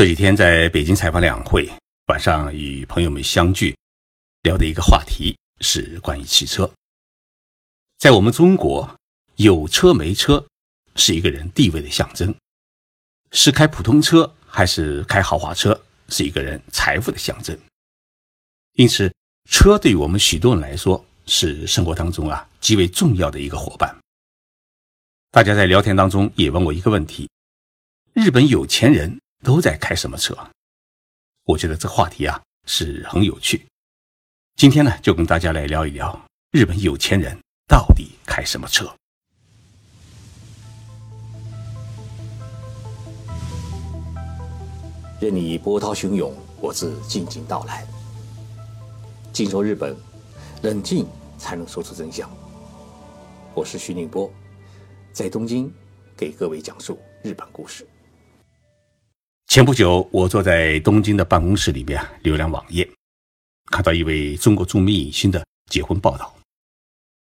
这几天在北京采访两会，晚上与朋友们相聚，聊的一个话题是关于汽车。在我们中国，有车没车是一个人地位的象征，是开普通车还是开豪华车，是一个人财富的象征。因此，车对于我们许多人来说是生活当中啊极为重要的一个伙伴。大家在聊天当中也问我一个问题：日本有钱人。都在开什么车？我觉得这话题啊是很有趣。今天呢，就跟大家来聊一聊日本有钱人到底开什么车。任你波涛汹涌，我自静静到来。静说日本，冷静才能说出真相。我是徐宁波，在东京给各位讲述日本故事。前不久，我坐在东京的办公室里面浏览网页，看到一位中国著名影星的结婚报道。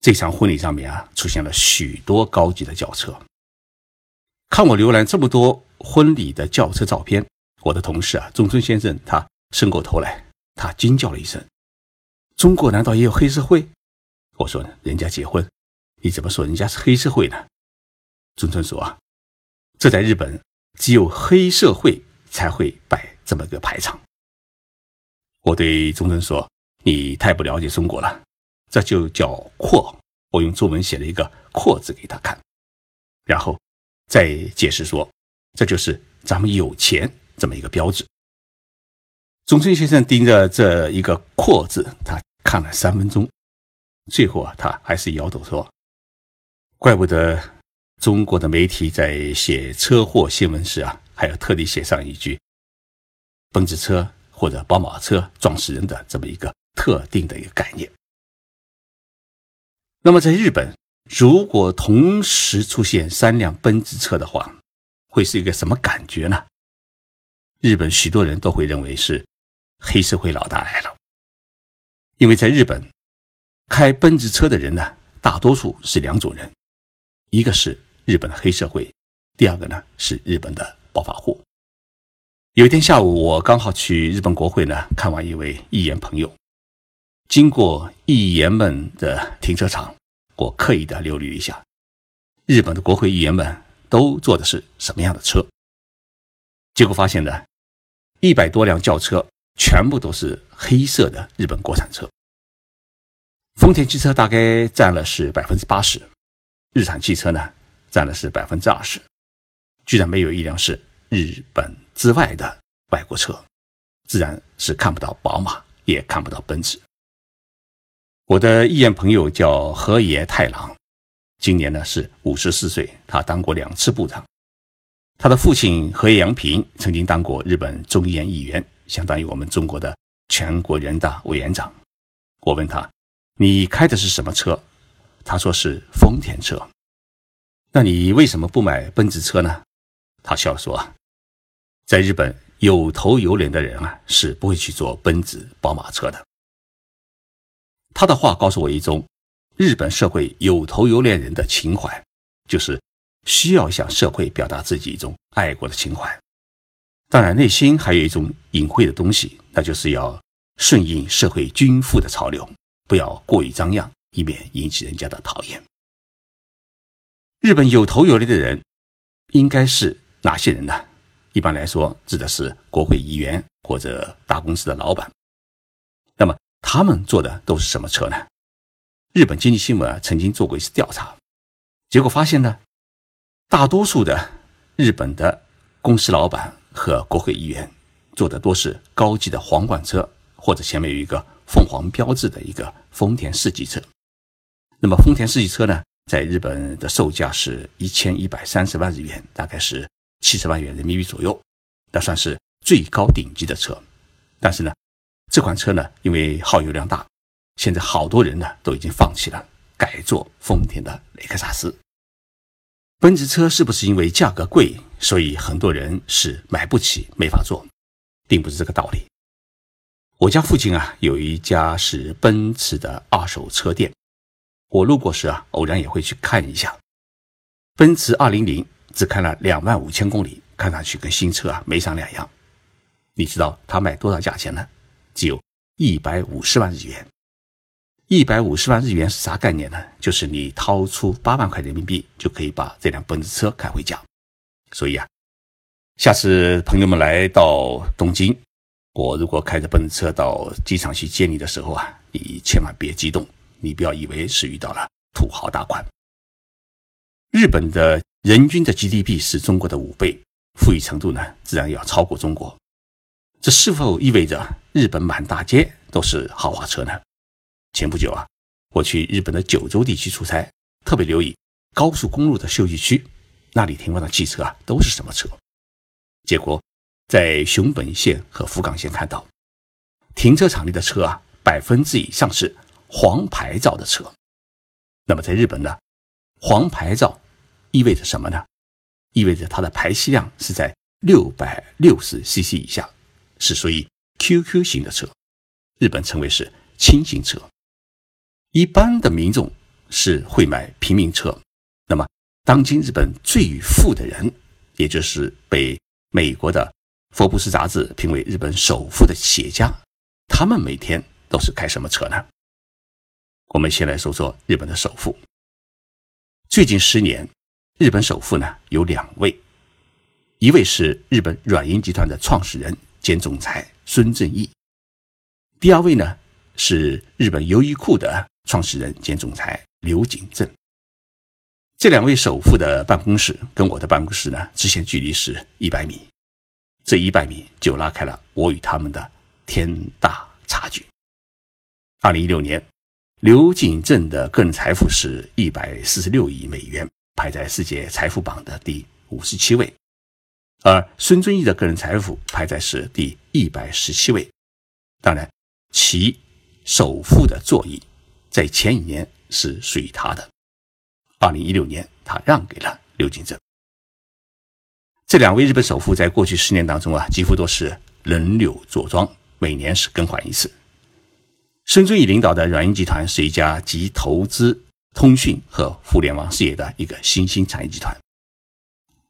这场婚礼上面啊，出现了许多高级的轿车。看我浏览这么多婚礼的轿车照片，我的同事啊，中村先生，他伸过头来，他惊叫了一声：“中国难道也有黑社会？”我说：“人家结婚，你怎么说人家是黑社会呢？”中村说：“啊，这在日本只有黑社会。”才会摆这么个排场。我对中村说：“你太不了解中国了，这就叫阔。”我用中文写了一个“阔”字给他看，然后再解释说：“这就是咱们有钱这么一个标志。”中村先生盯着这一个“阔”字，他看了三分钟，最后啊，他还是摇头说：“怪不得中国的媒体在写车祸新闻时啊。”还要特地写上一句“奔驰车或者宝马车撞死人的”这么一个特定的一个概念。那么在日本，如果同时出现三辆奔驰车的话，会是一个什么感觉呢？日本许多人都会认为是黑社会老大来了，因为在日本开奔驰车的人呢，大多数是两种人，一个是日本的黑社会，第二个呢是日本的。暴发户。有一天下午，我刚好去日本国会呢，看望一位议员朋友。经过议员们的停车场，我刻意的留意一下，日本的国会议员们都坐的是什么样的车。结果发现呢，一百多辆轿车全部都是黑色的日本国产车。丰田汽车大概占了是百分之八十，日产汽车呢占了是百分之二十。居然没有一辆是日本之外的外国车，自然是看不到宝马，也看不到奔驰。我的议员朋友叫河野太郎，今年呢是五十四岁，他当过两次部长。他的父亲河野洋平曾经当过日本众议院议员，相当于我们中国的全国人大委员长。我问他：“你开的是什么车？”他说是丰田车。那你为什么不买奔驰车呢？他笑说：“在日本有头有脸的人啊，是不会去坐奔驰、宝马车的。”他的话告诉我一种日本社会有头有脸人的情怀，就是需要向社会表达自己一种爱国的情怀。当然，内心还有一种隐晦的东西，那就是要顺应社会均富的潮流，不要过于张扬，以免引起人家的讨厌。日本有头有脸的人，应该是。哪些人呢？一般来说，指的是国会议员或者大公司的老板。那么他们坐的都是什么车呢？日本经济新闻曾经做过一次调查，结果发现呢，大多数的日本的公司老板和国会议员坐的都是高级的皇冠车，或者前面有一个凤凰标志的一个丰田世纪车。那么丰田世纪车呢，在日本的售价是一千一百三十万日元，大概是。七十万元人民币左右，那算是最高顶级的车。但是呢，这款车呢，因为耗油量大，现在好多人呢都已经放弃了，改做丰田的雷克萨斯。奔驰车是不是因为价格贵，所以很多人是买不起、没法做，并不是这个道理。我家附近啊有一家是奔驰的二手车店，我路过时啊偶然也会去看一下，奔驰二零零。只开了两万五千公里，看上去跟新车啊没啥两样。你知道他卖多少价钱呢？只有一百五十万日元。一百五十万日元是啥概念呢？就是你掏出八万块人民币就可以把这辆奔驰车开回家。所以啊，下次朋友们来到东京，我如果开着奔驰车到机场去接你的时候啊，你千万别激动，你不要以为是遇到了土豪大款。日本的人均的 GDP 是中国的五倍，富裕程度呢自然要超过中国。这是否意味着日本满大街都是豪华车呢？前不久啊，我去日本的九州地区出差，特别留意高速公路的休息区，那里停放的汽车啊都是什么车？结果在熊本县和福冈县看到，停车场里的车啊，百分之以上是黄牌照的车。那么在日本呢，黄牌照意味着什么呢？意味着它的排气量是在六百六十 CC 以下，是属于 QQ 型的车，日本称为是轻型车。一般的民众是会买平民车，那么当今日本最富的人，也就是被美国的《福布斯》杂志评为日本首富的企业家，他们每天都是开什么车呢？我们先来说说日本的首富。最近十年，日本首富呢有两位，一位是日本软银集团的创始人兼总裁孙正义，第二位呢是日本优衣库的。创始人兼总裁刘景正，这两位首富的办公室跟我的办公室呢，直线距离是一百米，这一百米就拉开了我与他们的天大差距。二零一六年，刘景正的个人财富是一百四十六亿美元，排在世界财富榜的第五十七位，而孙正义的个人财富排在是第一百十七位。当然，其首富的座椅。在前一年是属于他的，二零一六年他让给了刘景正。这两位日本首富在过去十年当中啊，几乎都是轮流坐庄，每年是更换一次。孙正义领导的软银集团是一家集投资、通讯和互联网事业的一个新兴产业集团。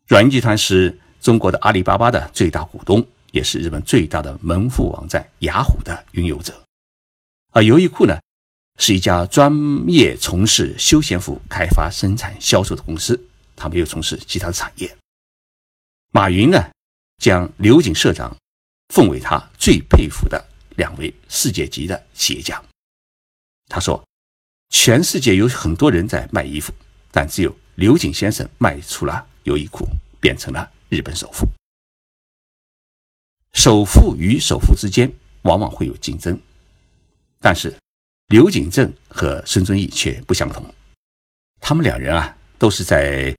软银集团是中国的阿里巴巴的最大股东，也是日本最大的门户网站雅虎的拥有者。而优衣库呢？是一家专业从事休闲服开发、生产、销售的公司，他没有从事其他的产业。马云呢，将刘景社长奉为他最佩服的两位世界级的企业家。他说：“全世界有很多人在卖衣服，但只有刘景先生卖出了优衣库，变成了日本首富。首富与首富之间往往会有竞争，但是。”刘景正和孙正义却不相同，他们两人啊，都是在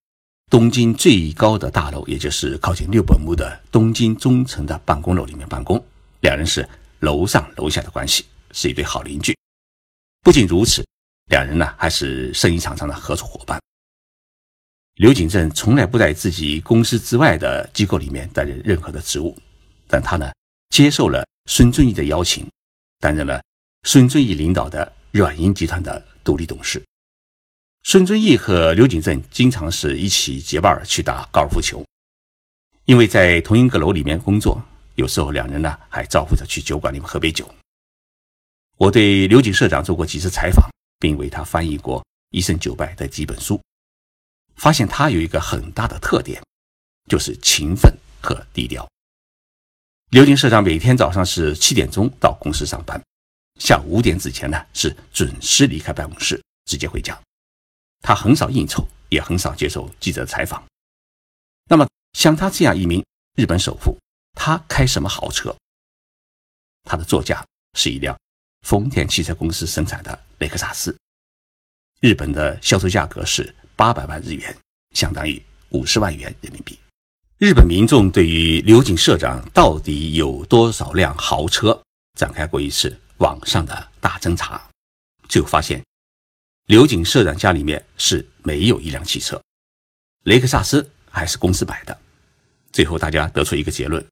东京最高的大楼，也就是靠近六本木的东京中城的办公楼里面办公。两人是楼上楼下的关系，是一对好邻居。不仅如此，两人呢还是生意场上的合作伙伴。刘景正从来不在自己公司之外的机构里面担任任何的职务，但他呢接受了孙正义的邀请，担任了。孙正义领导的软银集团的独立董事，孙正义和刘景正经常是一起结伴去打高尔夫球，因为在同一个楼里面工作，有时候两人呢还招呼着去酒馆里面喝杯酒。我对刘景社长做过几次采访，并为他翻译过《一胜九败》的几本书，发现他有一个很大的特点，就是勤奋和低调。刘景社长每天早上是七点钟到公司上班。下午五点之前呢，是准时离开办公室，直接回家。他很少应酬，也很少接受记者采访。那么，像他这样一名日本首富，他开什么豪车？他的座驾是一辆丰田汽车公司生产的雷克萨斯，日本的销售价格是八百万日元，相当于五十万元人民币。日本民众对于刘景社长到底有多少辆豪车展开过一次。网上的大侦查，最后发现，刘景社长家里面是没有一辆汽车，雷克萨斯还是公司买的。最后大家得出一个结论，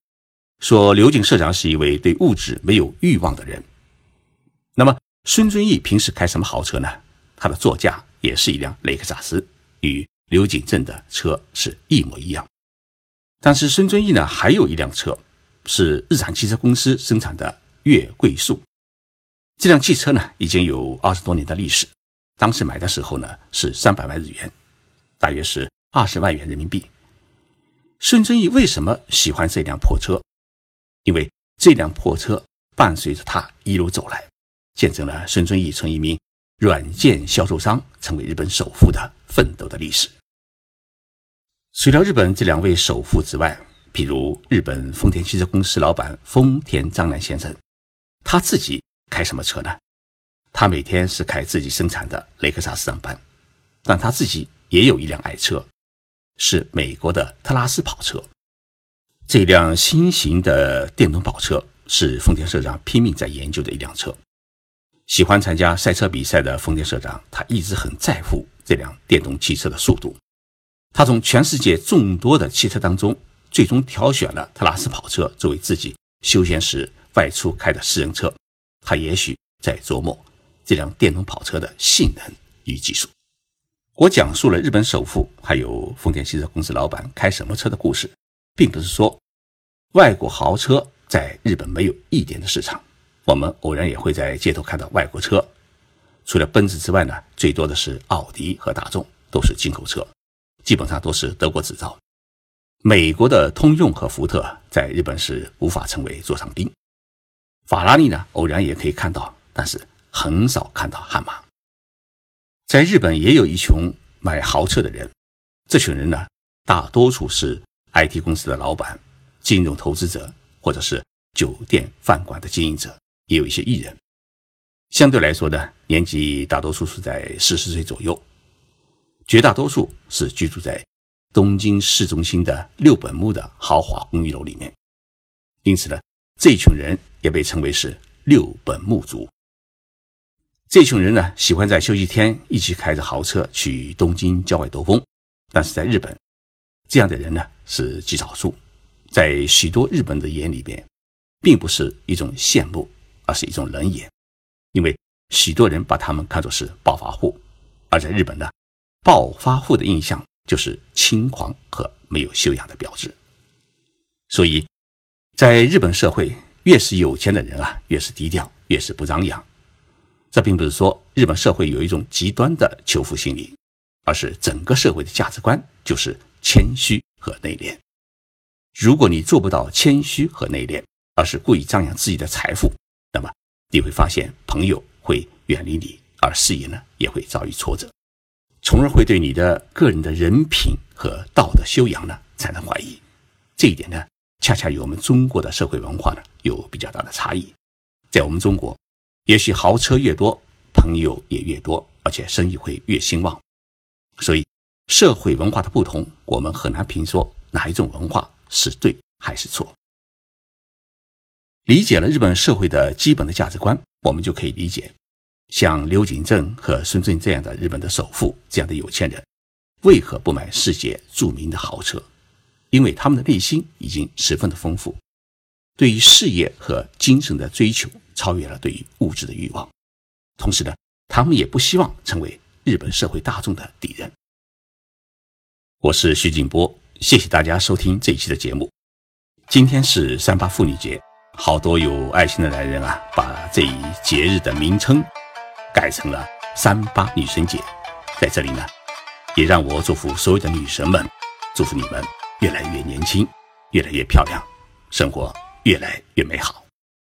说刘景社长是一位对物质没有欲望的人。那么孙遵义平时开什么豪车呢？他的座驾也是一辆雷克萨斯，与刘景正的车是一模一样。但是孙遵义呢，还有一辆车，是日产汽车公司生产的月桂树。这辆汽车呢，已经有二十多年的历史。当时买的时候呢，是三百万日元，大约是二十万元人民币。孙正义为什么喜欢这辆破车？因为这辆破车伴随着他一路走来，见证了孙正义从一名软件销售商成为日本首富的奋斗的历史。除了日本这两位首富之外，比如日本丰田汽车公司老板丰田章男先生，他自己。开什么车呢？他每天是开自己生产的雷克萨斯上班，但他自己也有一辆爱车，是美国的特拉斯跑车。这辆新型的电动跑车是丰田社长拼命在研究的一辆车。喜欢参加赛车比赛的丰田社长，他一直很在乎这辆电动汽车的速度。他从全世界众多的汽车当中，最终挑选了特拉斯跑车作为自己休闲时外出开的私人车。他也许在琢磨这辆电动跑车的性能与技术。我讲述了日本首富还有丰田汽车公司老板开什么车的故事，并不是说外国豪车在日本没有一点的市场。我们偶然也会在街头看到外国车，除了奔驰之外呢，最多的是奥迪和大众，都是进口车，基本上都是德国制造。美国的通用和福特在日本是无法成为座上宾。法拉利呢，偶然也可以看到，但是很少看到悍马。在日本也有一群买豪车的人，这群人呢，大多数是 IT 公司的老板、金融投资者，或者是酒店饭馆的经营者，也有一些艺人。相对来说呢，年纪大多数是在四十岁左右，绝大多数是居住在东京市中心的六本木的豪华公寓楼里面。因此呢。这群人也被称为是六本木族。这群人呢，喜欢在休息天一起开着豪车去东京郊外兜风。但是在日本，这样的人呢是极少数，在许多日本的眼里边，并不是一种羡慕，而是一种冷眼，因为许多人把他们看作是暴发户。而在日本呢，暴发户的印象就是轻狂和没有修养的标志。所以。在日本社会，越是有钱的人啊，越是低调，越是不张扬。这并不是说日本社会有一种极端的求富心理，而是整个社会的价值观就是谦虚和内敛。如果你做不到谦虚和内敛，而是故意张扬自己的财富，那么你会发现朋友会远离你，而事业呢也会遭遇挫折，从而会对你的个人的人品和道德修养呢产生怀疑。这一点呢。恰恰与我们中国的社会文化呢有比较大的差异。在我们中国，也许豪车越多，朋友也越多，而且生意会越兴旺。所以，社会文化的不同，我们很难评说哪一种文化是对还是错。理解了日本社会的基本的价值观，我们就可以理解，像刘景正和孙正这样的日本的首富这样的有钱人，为何不买世界著名的豪车。因为他们的内心已经十分的丰富，对于事业和精神的追求超越了对于物质的欲望。同时呢，他们也不希望成为日本社会大众的敌人。我是徐静波，谢谢大家收听这一期的节目。今天是三八妇女节，好多有爱心的男人啊，把这一节日的名称改成了三八女神节。在这里呢，也让我祝福所有的女神们，祝福你们。越来越年轻，越来越漂亮，生活越来越美好。